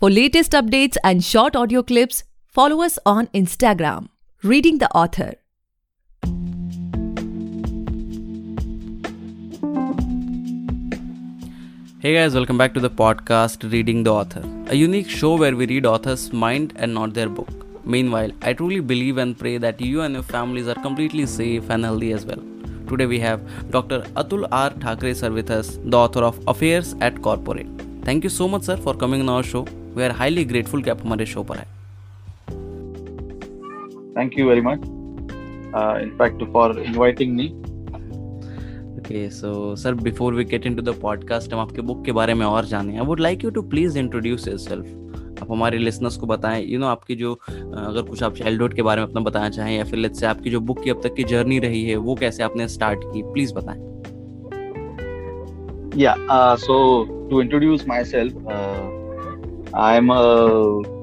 For latest updates and short audio clips, follow us on Instagram, Reading the Author. Hey guys, welcome back to the podcast Reading the Author, a unique show where we read authors' mind and not their book. Meanwhile, I truly believe and pray that you and your families are completely safe and healthy as well. Today we have Dr. Atul R. Thackeray sir with us, the author of Affairs at Corporate. Thank you so much sir for coming on our show. We are highly grateful कि आप हमारे show पर आए। Thank you very much in fact for inviting me okay so sir before we get into the podcast हम आपके book के बारे में और जाने I would like you to please introduce yourself आप हमारे लिसनर्स को बताएँ। यू नो आपकी जो uh, अगर कुछ आप चाइल्डहुड के बारे में अपना बताना चाहें या फिर लेट्स से आपकी जो बुक की अब तक की जर्नी रही है वो कैसे आपने स्टार्ट की? प्लीज़ बताएँ। या so to introduce myself i'm a,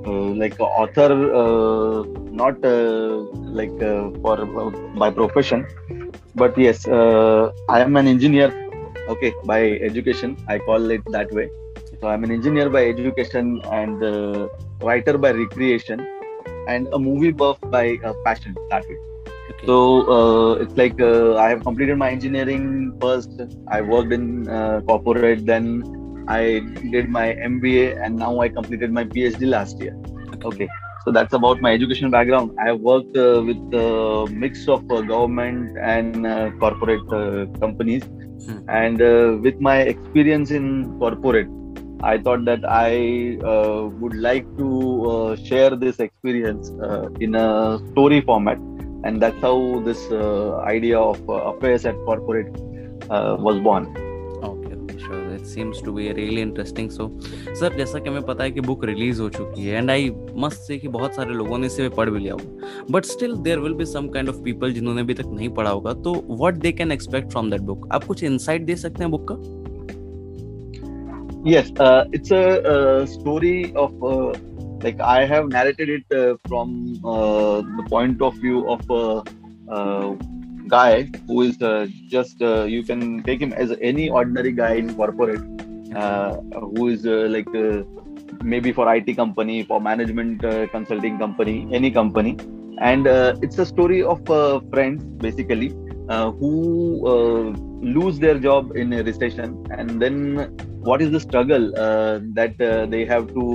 uh, like a author uh, not uh, like uh, for by profession but yes i am an engineer okay by education i call it that way so i'm an engineer by education and writer by recreation and a movie buff by passion that way Okay. So uh, it's like uh, I have completed my engineering first. I worked in uh, corporate, then I did my MBA, and now I completed my PhD last year. Okay. So that's about my education background. I have worked with a mix of government and corporate companies, hmm. and with my experience in corporate, I thought that I uh, would like to uh, share this experience uh, in a story format and that's how this uh, idea of uh, affairs at corporate uh, was born okay sure it seems to be really interesting. So sir जैसा कि हमें पता है कि book release हो चुकी है and I must say कि बहुत सारे लोगों ने इसे पढ़ भी लिया होगा। But still there will be some kind of people जिन्होंने अभी तक नहीं पढ़ा होगा। तो what they can expect from that book आप कुछ इनसाइट दे सकते हैं बुक का? Yes uh, it's a, a story of uh, like I have narrated it uh, from uh, the point of view of a, a guy who is uh, just uh, you can take him as any ordinary guy in corporate uh, who is uh, like uh, maybe for IT company, for management uh, consulting company, any company, and uh, it's a story of friends basically who lose their job in a recession, and then what is the struggle that they have to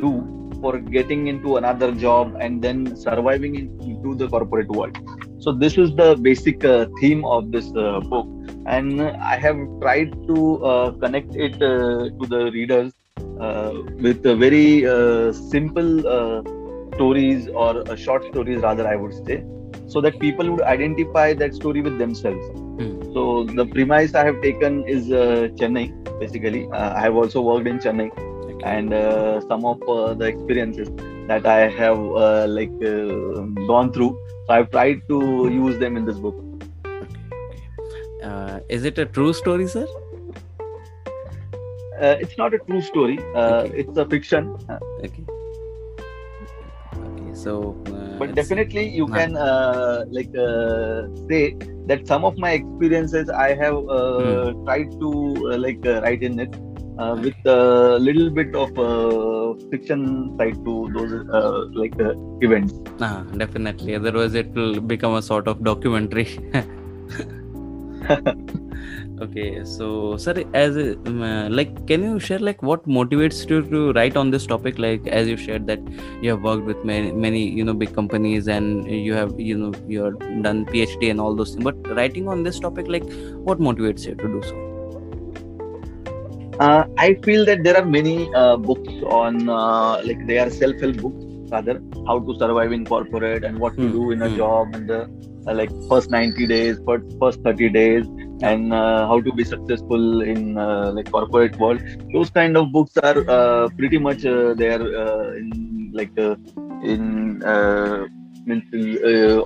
do for getting into another job and then surviving into the corporate world so this is the basic uh, theme of this uh, book. And i have tried to uh, connect it uh, to the readers uh, with very uh, simple stories or short stories rather i would say so that people would identify that story with themselves. Mm. so the premise i have taken is chennai basically. I have also worked in chennai. And uh, some of uh, the experiences that I have uh, like uh, gone through. So I've tried to use them in this book. Uh, is it a true story, sir? Uh, it's not a true story. Okay. It's a fiction. Okay. Okay. So. but definitely, you can like say that some of my experiences I have hmm. tried to like write in it uh, with a little bit of uh, fiction side to those uh, like uh, events. Ah, definitely. Otherwise, it will become a sort of documentary. okay so sir as um, uh, like can you share like what motivates you to write on this topic like as you shared that you have worked with many many you know big companies and you have you know you're done phd and all those things but writing on this topic like what motivates you to do so uh, I feel that there are many uh, books on uh, like they are self-help books rather. How to survive in corporate and what to hmm, do in a mm. job and the uh, like first 90 days first, first 30 days and uh, how to be successful in uh, like corporate world. Those kind of books are pretty much there in like in uh,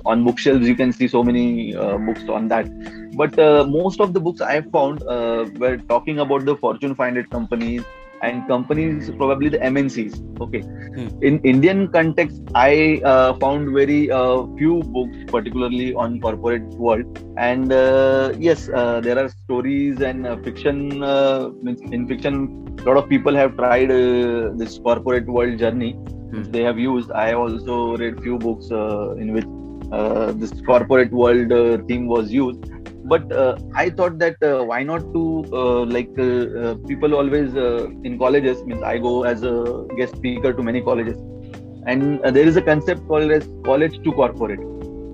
on bookshelves. You can see so many uh, books on that but uh, most of the books i found uh, were talking about the fortune 500 companies and companies probably the mncs okay. Hmm. in indian context i uh, found very uh, few books particularly on corporate world. And yes there are stories and fiction in fiction a lot of people have tried uh, this corporate world journey Hmm. they have used. I have also read few books uh, in which uh, this corporate world uh, theme was used but uh, i thought that uh, why not to uh, like uh, uh, people always uh, in colleges means i go as a guest speaker to many colleges. And uh, there is a concept called as college to corporate.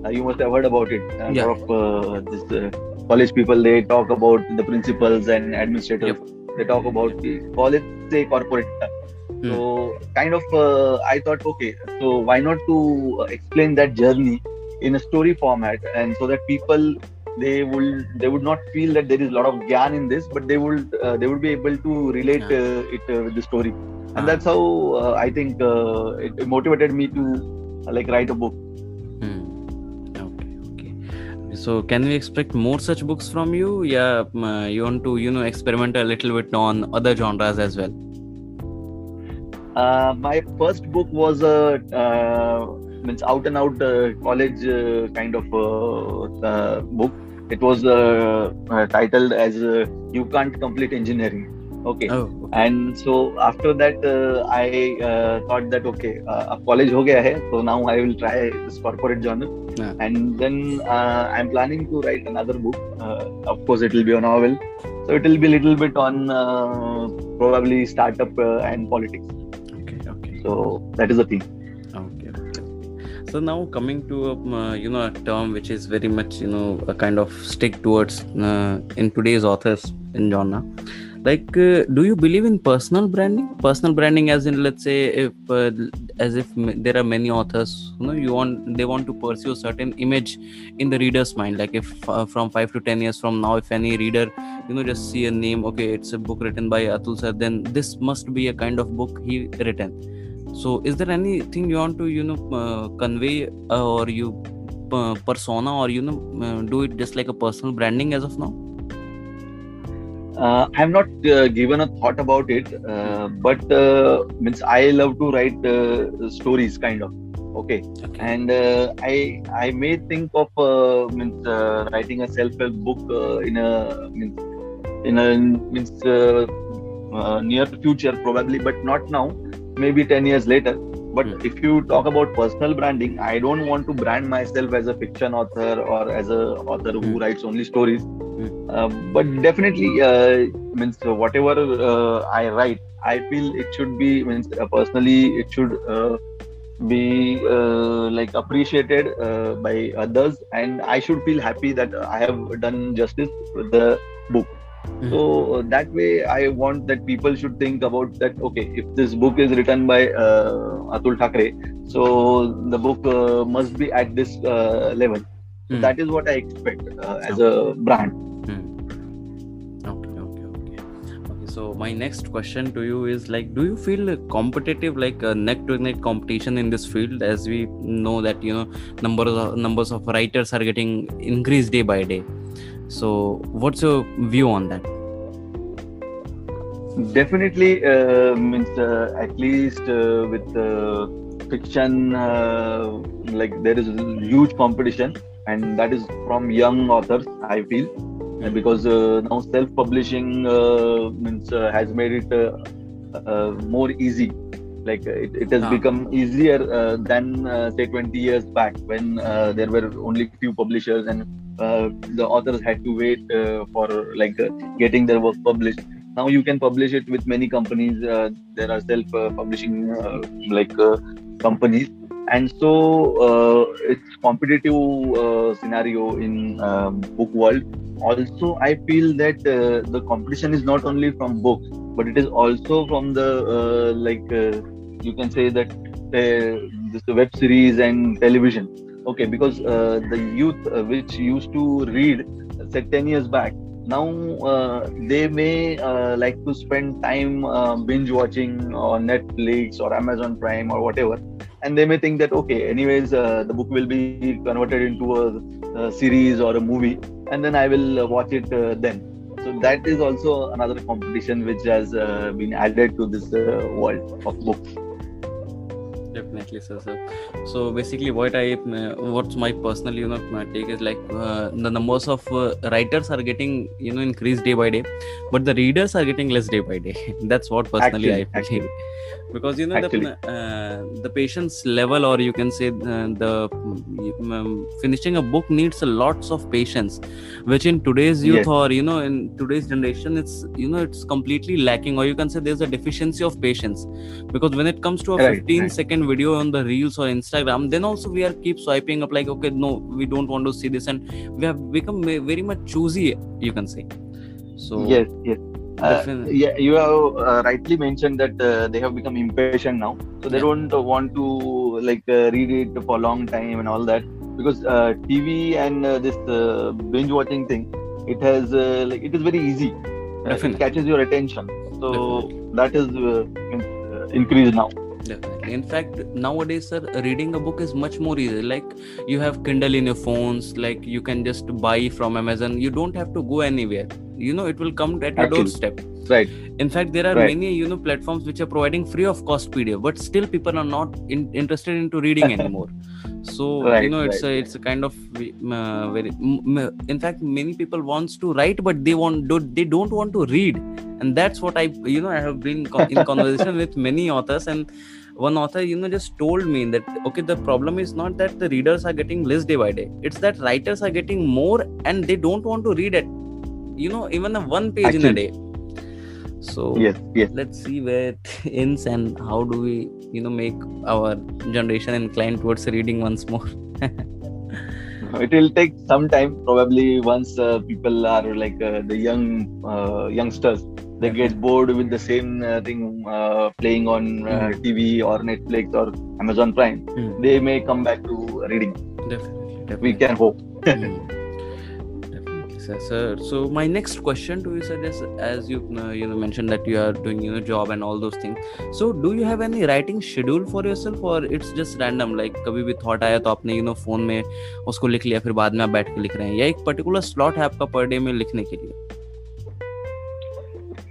Uh, you must have heard about it. A Yeah. lot of uh, this uh, college people they talk about the principals and administrators. They talk about the college say corporate. So kind of uh, i thought okay so why not to explain that journey in a story format and so that people they will they would not feel that there is a lot of gyan in this but they would uh, they would be able to relate uh, it uh, with the story and Ah. that's how uh, i think uh, it motivated me to uh, like write a book Hmm. Okay, okay. So, can we expect more such books from you? Yeah, um, uh, you want to, you know, experiment a little bit on other genres as well. Uh, my first book was a uh, means out and out uh, college uh, kind of uh, book. It was titled as "You Can't Complete Engineering." Okay. Oh, okay. and so after that uh, i uh, thought that okay uh, college ho gaya hai so now i will try this corporate journal yeah. and then uh, i'm planning to write another book of course it will be a novel so it will be a little bit on probably startup and politics okay okay so that is the thing so now coming to um, uh, you know a term which is very much you know a kind of stick towards uh, in today's authors in genre. Like, uh, do you believe in personal branding? Personal branding, as in, let's say, if uh, as if there are many authors, you know, you want they want to pursue a certain image in the reader's mind. Like, if uh, from five to ten years from now, if any reader, you know, just see a name, okay, it's a book written by Atul sir, then this must be a kind of book he written so is there anything you want to you know uh, convey uh, or you uh, persona or you know uh, do it just like a personal branding as of now Uh, I have not uh, given a thought about it, uh, but uh, means I love to write uh, stories, kind of. Okay, okay and uh, I I may think of uh, means uh, writing a self-help book uh, in a means in a means uh, uh, near future probably, but not now. Maybe ten years later. But Hmm. if you talk about personal branding, I don't want to brand myself as a fiction author or as a author who Hmm. writes only stories. Hmm. Uh, but definitely uh, means whatever uh, I write, I feel it should be means uh, personally it should uh, be uh, like appreciated uh, by others, and I should feel happy that I have done justice with the book. Mhm. So uh, that way, I want that people should think about that. Okay, if this book is written by uh, Atul Thackeray, so the book uh, must be at this uh, level. So Hmm. that is what I expect uh, as a brand. Hmm. okay okay okay okay so my next question to you is like do you feel competitive like a neck to neck competition in this field as we know that you know numbers of numbers of writers are getting increased day by day so what's your view on that Definitely uh, means uh, at least uh, with uh, fiction, uh, like there is a huge competition, and that is from young authors. I feel And because uh, now self-publishing uh, means uh, has made it uh, uh, more easy. Like it, it has Ah. become easier uh, than uh, say 20 years back when uh, there were only few publishers and the authors had to wait uh, for like uh, getting their work published. Now you can publish it with many companies. Uh, there are self uh, publishing uh, like uh, companies. And so uh, it's competitive uh, scenario in um, book world. Also i feel that uh, the competition is not only from books but it is also from the uh, like uh, you can say that uh, this web series and television okay because uh, the youth uh, which used to read say 10 years back now uh, they may uh, like to spend time uh, binge watching on netflix or amazon prime or whatever and they may think that okay anyways uh, the book will be converted into a, a series or a movie and then i will watch it then. So that is also another competition which has been added to this world of books definitely sir, sir. So basically what i uh, what's my personal you know my take is like uh, the numbers of uh, writers are getting you know increased day by day but the readers are getting less day by day. That's what personally Actually, i feel because you know Actually. the uh, the patience level or you can say uh, the um, finishing a book needs a lots of patience which in today's youth Yes. or you know in today's generation it's you know it's completely lacking or you can say there's a deficiency of patience because when it comes to a Right, 15 right. second video on the reels or instagram then also we are keep swiping up like okay no we don't want to see this and we have become very much choosy you can say so yes yes Definitely. yeah you have uh, rightly mentioned that uh, they have become impatient now so they Yeah. don't uh, want to like uh, read it for a long time and all that because uh, tv and uh, this uh, binge watching thing it has uh, like it is very easy Uh, Definitely. it catches your attention so Definitely. that is uh, in, uh, increased now Definitely. In fact, nowadays, sir, reading a book is much more easy. Like you have Kindle in your phones. Like you can just buy from Amazon. You don't have to go anywhere. You know, it will come at your Actually. doorstep. right In fact, there are Right. many you know platforms which are providing free of cost PDF, but still people are not in, interested into reading anymore. So Right, you know, it's right, a it's a kind of uh, very. m- m- In fact, many people wants to write, but they want do they don't want to read, and that's what I you know I have been in conversation with many authors and one author you know just told me that okay the problem is not that the readers are getting less day by day it's that writers are getting more and they don't want to read it you know even a one page in a day. So yes yes. let's see where it ends and how do we you know make our generation inclined towards reading once more. It will take some time probably once uh, people are like uh, the young uh, youngsters they get bored with the same uh, thing uh, playing on uh, Mhm. tv or netflix or amazon prime. Hmm. they may come back to reading. Definitely, we can hope. Hmm. Definitely, sir. So my next question to you, sir, is as you uh, you know mentioned that you are doing you know job and all those things. So do you have any writing schedule for yourself or it's just random? Like कभी भी thought आया तो आपने you know phone में उसको लिख लिया फिर बाद में आप बैठ के लिख रहे हैं या एक particular slot है आपका per day में लिखने के लिए?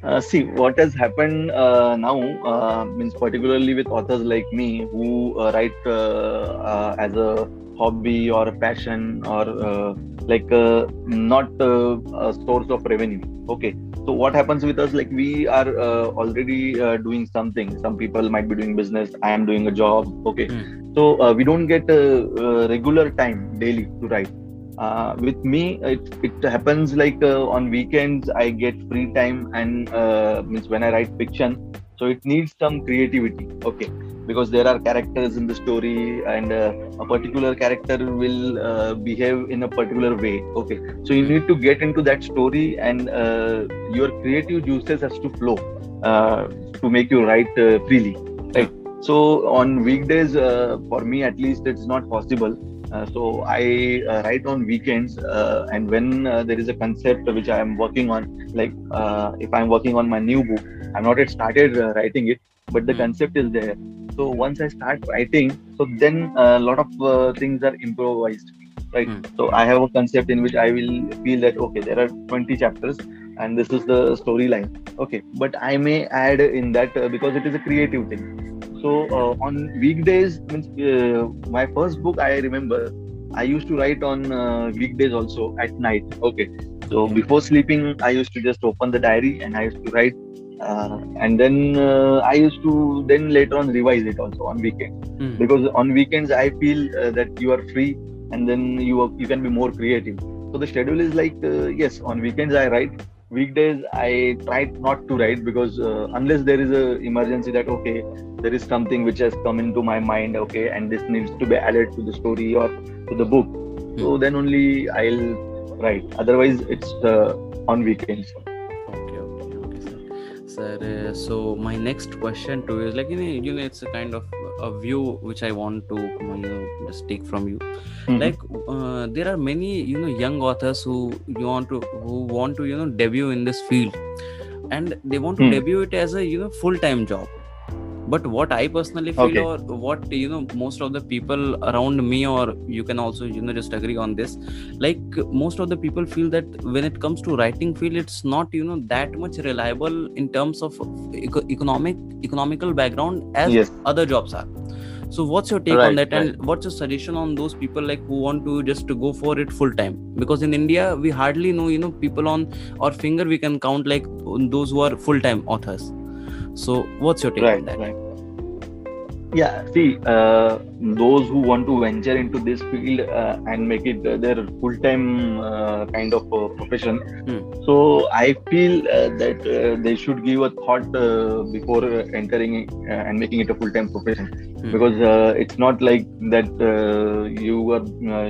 uh, see what has happened uh, now uh, means particularly with authors like me who uh, write uh, uh, as a hobby or a passion or uh, like uh, not uh, a source of revenue. Okay. So what happens with us like we are uh, already uh, doing something. Some people might be doing business. I am doing a job. Okay. Hmm. so uh, we don't get a, regular time daily to write. Uh, with me it, it happens like uh, on weekends i get free time and uh, means when i write fiction. So it needs some creativity. Okay because there are characters in the story and uh, a particular character will uh, behave in a particular way. Okay. So you need to get into that story and uh, your creative juices has to flow uh, to make you write uh, freely. Right. So on weekdays uh, for me at least it's not possible. Uh, so I uh, write on weekends, uh, and when uh, there is a concept which I am working on, like uh, if I'm working on my new book, I'm not yet started uh, writing it, but the Hmm. concept is there. So once I start writing, so then a lot of uh, things are improvised, right? Hmm. So I have a concept in which I will feel that okay, there are 20 chapters, and this is the storyline. Okay, but I may add in that uh, because it is a creative thing so uh, on weekdays means uh, my first book i remember i used to write on uh, weekdays also at night okay so before sleeping i used to just open the diary and i used to write uh, and then uh, i used to then later on revise it also on weekends. Hmm. because on weekends i feel uh, that you are free and then you are, you can be more creative. So the schedule is like uh, yes on weekends i write. Weekdays i try not to write because uh, unless there is a emergency that okay there is something which has come into my mind okay and this needs to be added to the story or to the book. So then only i'll write. Otherwise it's uh, on weekends So my next question to you is like you know, you know, it's a kind of a view which I want to you know just take from you. Mhm. Like uh, there are many you know young authors who you want to who want to you know debut in this field, and they want to Hmm. debut it as a you know full time job. But what I personally feel, Okay. or what you know, most of the people around me, or you can also you know just agree on this, like most of the people feel that when it comes to writing field it's not you know that much reliable in terms of eco- economic economical background as yes. other jobs are. So what's your take Right, on that right. and what's your suggestion on those people like who want to just to go for it full time? Because in india we hardly know you know people on our finger we can count like those who are full time authors so what's your take on that right yeah see uh, those who want to venture into this field uh, and make it uh, their full-time uh, kind of uh, profession Hmm. so i feel uh, that uh, they should give a thought uh, before uh, entering uh, and making it a full-time profession Hmm. because uh, it's not like that uh, you are uh,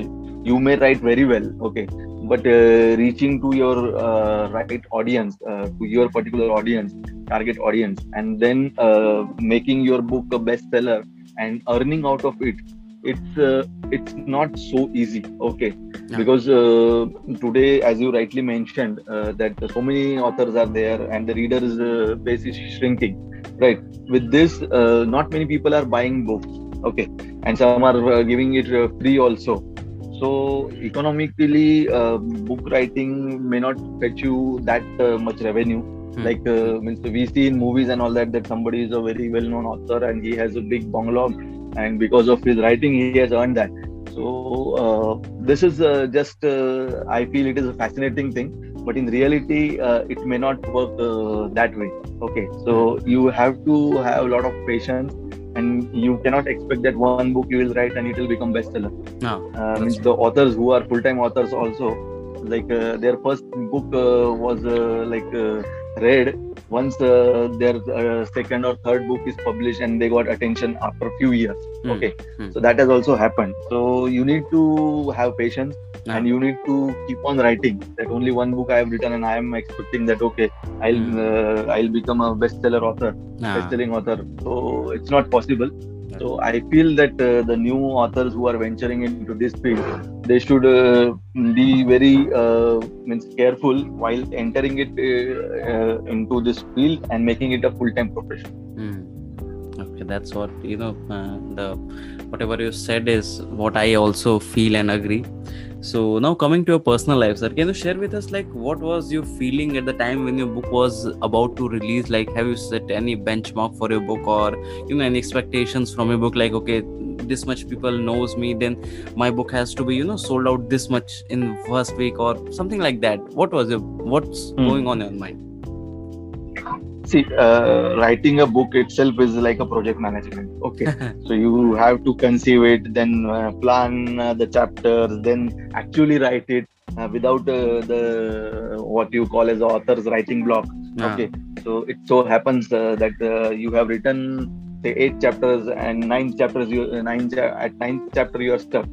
you may write very well okay but uh, reaching to your uh, right audience uh, to your particular audience target audience and then uh, making your book a bestseller and earning out of it it's uh, it's not so easy. Okay. Yeah. because uh, today as you rightly mentioned uh, that so many authors are there and the readers uh, base is shrinking right? With this uh, not many people are buying books. Okay. And some are uh, giving it uh, free also so economically uh, book writing may not fetch you that uh, much revenue. Hmm. like uh, means we see in movies and all that that somebody is a very well known author and he has a big bungalow and because of his writing he has earned that. So uh, this is uh, just uh, i feel it is a fascinating thing but in reality uh, it may not work uh, that way. Okay so you have to have a lot of patience and you cannot expect that one book you will write and it will become bestseller. No uh, means the authors who are full-time authors also like uh, their first book uh, was uh, like uh, read once uh, their uh, second or third book is published and they got attention after a few years Hmm. okay Hmm. so that has also happened so you need to have patience Yeah. and you need to keep on writing that only one book i have written and i am expecting that okay i'll Hmm. uh, i'll become a bestseller author best-selling author so it's not possible so i feel that uh, the new authors who are venturing into this field they should uh, be very uh, means careful while entering it uh, uh, into this field and making it a full-time profession. Hmm. okay that's what you know uh, the whatever you said is what i also feel and agree. So now coming to your personal life sir can you share with us like what was your feeling at the time when your book was about to release? Like have you set any benchmark for your book or you know any expectations from your book? Like okay this much people knows me then my book has to be you know sold out this much in first week or something like that. What was it what's Hmm. going on in your mind? See uh, writing a book itself is like a project management. Okay. So you have to conceive it then uh, plan uh, the chapters then actually write it uh, without uh, the what you call as author's writing block. Ah, okay. So it so happens uh, that uh, you have written say eight chapters and nine chapters you uh, nine at ninth chapter you are stuck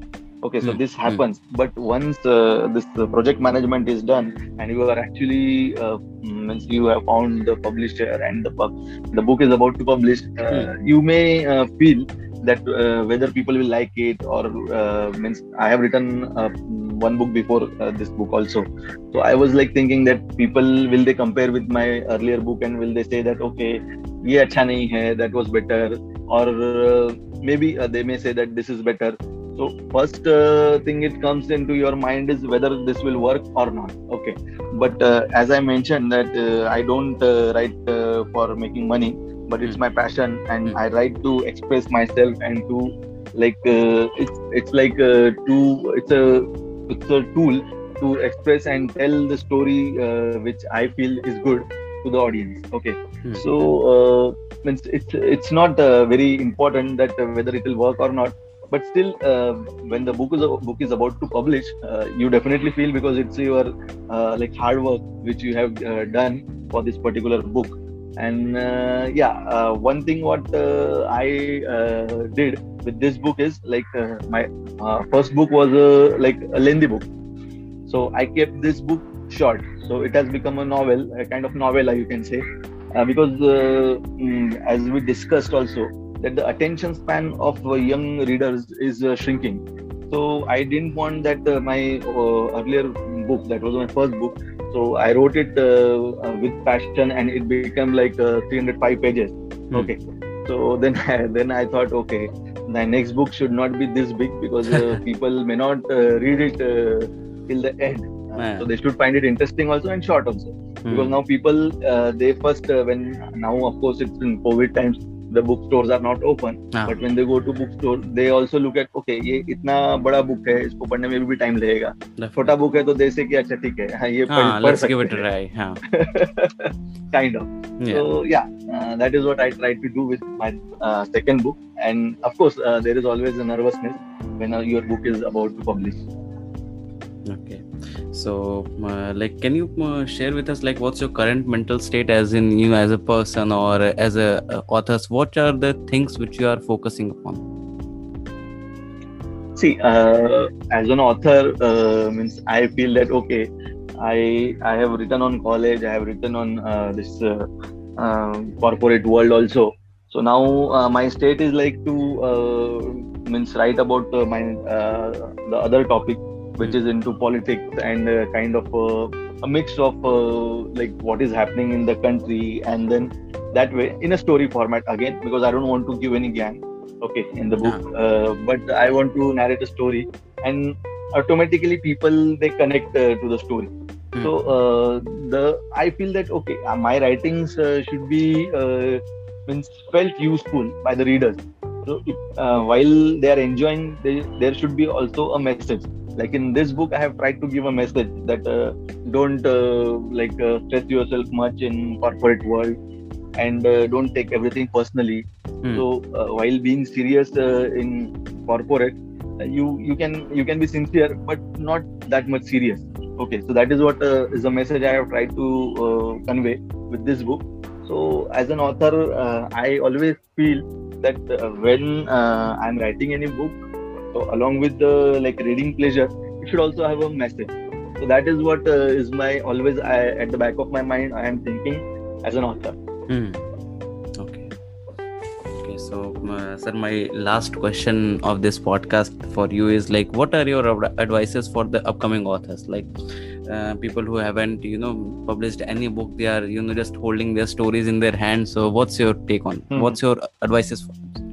okay so Hmm, this hmm. happens but once uh, this uh, project management is done and you are actually uh, means you have found the publisher and the pub- the book is about to publish uh, Hmm. you may uh, feel that uh, whether people will like it or uh, means i have written uh, one book before uh, this book also so i was like thinking that people will they compare with my earlier book and will they say that okay nahi hai that was better. or uh, maybe uh, they may say that this is better. So first uh, thing it comes into your mind is whether this will work or not. Okay. But uh, as i mentioned that uh, i don't write for making money but it's Hmm. my passion and Hmm. i write to express myself and to like it's it's like uh, to it's a it's a tool to express and tell the story which i feel is good to the audience. Okay. Hmm. so uh, it's it's not uh, very important that uh, whether it will work or not. But still uh, when the book is book is about to publish uh, you definitely feel because it's your uh, like hard work which you have uh, done for this particular book. And uh, yeah uh, one thing what uh, i uh, did with this book is like uh, my uh, first book was uh, like a lengthy book. So i kept this book short. So it has become a novel a kind of novella you can say. Uh, because uh, mm, as we discussed also that the attention span of uh, young readers is uh, shrinking. So i didn't want that uh, my uh, earlier book that was my first book. So i wrote it uh, uh, with passion and it became like uh, 305 pages. Okay. So then then i thought okay the next book should not be this big because uh, people may not uh, read it uh, till the end Yeah. so they should find it interesting also and short also Hmm. because now people uh, they first uh, when now of course it's in covid times the bookstores are not open हाँ, but when they go to bookstore they also look at okay ये इतना बड़ा book है इसको पढ़ने में भी time लगेगा definitely. छोटा बुक है तो दे से कि अच्छा ठीक है हाँ ये हाँ पढ़ पढ़ let's give it सकते a हैं try हाँ kind of yeah so yeah uh, that is what i try to do with my uh, second book and of course uh, there is always a nervousness when uh, your book is about to publish Okay. So, uh, like, can you uh, share with us, like, what's your current mental state, as in you as a person or as a uh, author? What are the things which you are focusing upon? see uh, as an author uh, means i feel that okay i i have written on college i have written on uh, this um corporate world also so now my state is like to means write about my the other topic which is into politics and uh, kind of uh, a mix of uh, like what is happening in the country and then that way in a story format again because i don't want to give any gyan okay in the book. Uh, but i want to narrate a story and automatically people they connect uh, to the story. Hmm. so uh, the i feel that okay uh, my writings uh, should be uh, means felt useful by the readers. So if, uh, while they are enjoying they, there should be also a message like in this book i have tried to give a message that uh, don't uh, like uh, stress yourself much in corporate world and uh, don't take everything personally. Hmm. so uh, while being serious uh, in corporate you you can you can be sincere but not that much serious. Okay so that is what uh, is the message i have tried to uh, convey with this book. So as an author uh, i always feel that uh, when uh, i'm writing any book so along with the like reading pleasure it should also have a message so that is what uh, is my always I, at the back of my mind i am thinking as an author Hmm. Okay. Okay. So, uh, sir, my last question of this podcast for you is like, what are your ad- advices for the upcoming authors? Like, uh, people who haven't, you know, published any book, they are, you know, just holding their stories in their hands. So, what's your take on? Mhm. What's your advices for?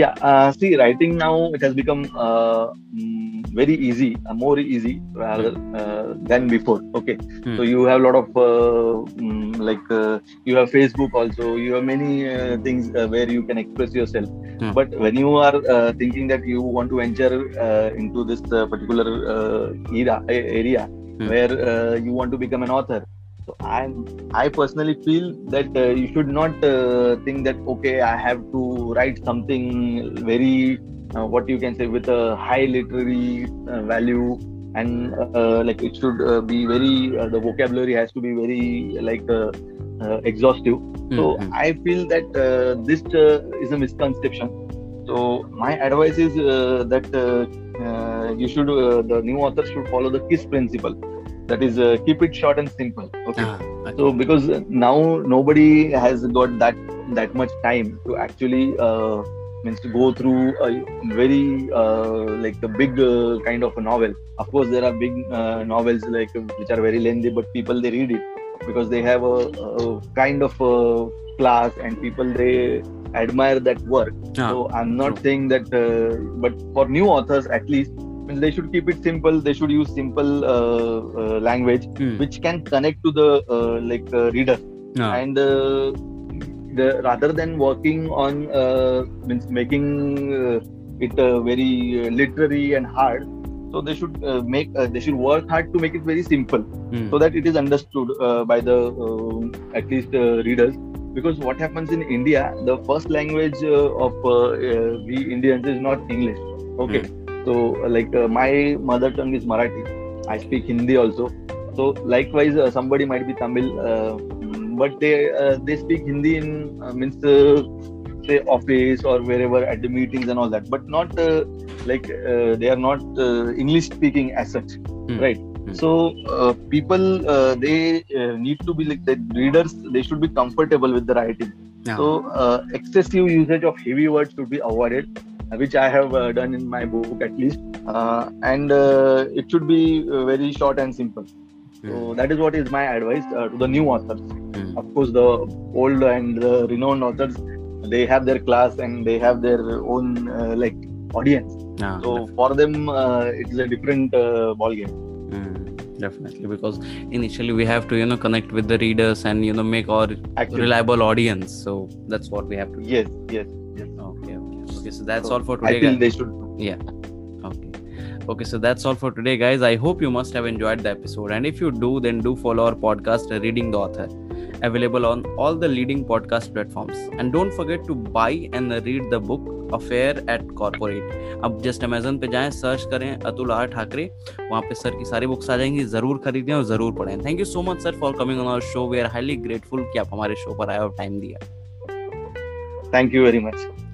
Yeah uh, see writing now it has become uh, mm, very easy uh, more easy rather uh, than before okay Hmm. so you have a lot of uh, mm, like uh, you have facebook also you have many uh, things uh, where you can express yourself Hmm. but when you are uh, thinking that you want to enter uh, into this uh, particular uh, era area Hmm. where uh, you want to become an author so i i personally feel that uh, you should not uh, think that okay i have to write something very uh, what you can say with a high literary uh, value. And uh, like it should uh, be very uh, the vocabulary has to be very like uh, uh, exhaustive. So Mhm. i feel that uh, this uh, is a misconception. So my advice is uh, that uh, uh, you should uh, the new author should follow the kiss principle that is uh, keep it short and simple okay Ah, okay. so because now nobody has got that that much time to actually uh, means to go through a very uh, like a big uh, kind of a novel of course there are big uh, novels like uh, which are very lengthy but people they read it because they have a, a kind of a class and people they admire that work Ah, so i'm not true. saying that uh, but for new authors at least they should keep it simple they should use simple uh, uh, language Hmm. which can connect to the uh, like uh, reader. Ah, and uh, the rather than working on uh, means making uh, it uh, very uh, literary and hard so they should uh, make uh, they should work hard to make it very simple hmm. so that it is understood uh, by the at least uh, readers. Because what happens in india the first language uh, of uh, uh, we indians is not english. Okay so like uh, my mother tongue is marathi i speak hindi also so likewise uh, somebody might be tamil uh, but they uh, they speak hindi in uh, means say office or wherever at the meetings and all that but not uh, like uh, they are not uh, english speaking as such Hmm. right Hmm. so uh, people uh, they uh, need to be like the readers they should be comfortable with the writing Yeah. so uh, excessive usage of heavy words should be avoided which i have uh, done in my book at least. Uh, and uh, it should be uh, very short and simple. So Hmm. that is what is my advice uh, to the new authors. Hmm. of course the old and the renowned authors they have their class and they have their own uh, like audience. Ah, so for them uh, it is a different uh, ball game Hmm. definitely. Because initially we have to you know connect with the readers and you know make our Actually, reliable audience. So that's what we have to do. Yes, yes. Okay so that's So, all for I today feel guys. they should. yeah okay okay so that's all for today guys i hope you must have enjoyed the episode and if you do then do follow our podcast uh, reading the author available on all the leading podcast platforms and don't forget to buy and read the book affair at corporate अब just Amazon पे जाएँ search करें Atul are Thackeray वहाँ पे sir की सारी books आ जाएँगी ज़रूर खरीदें और ज़रूर पढ़ें thank you so much sir for coming on our show we are highly grateful कि आप हमारे शो पर आए और टाइम दिया Thank you very much.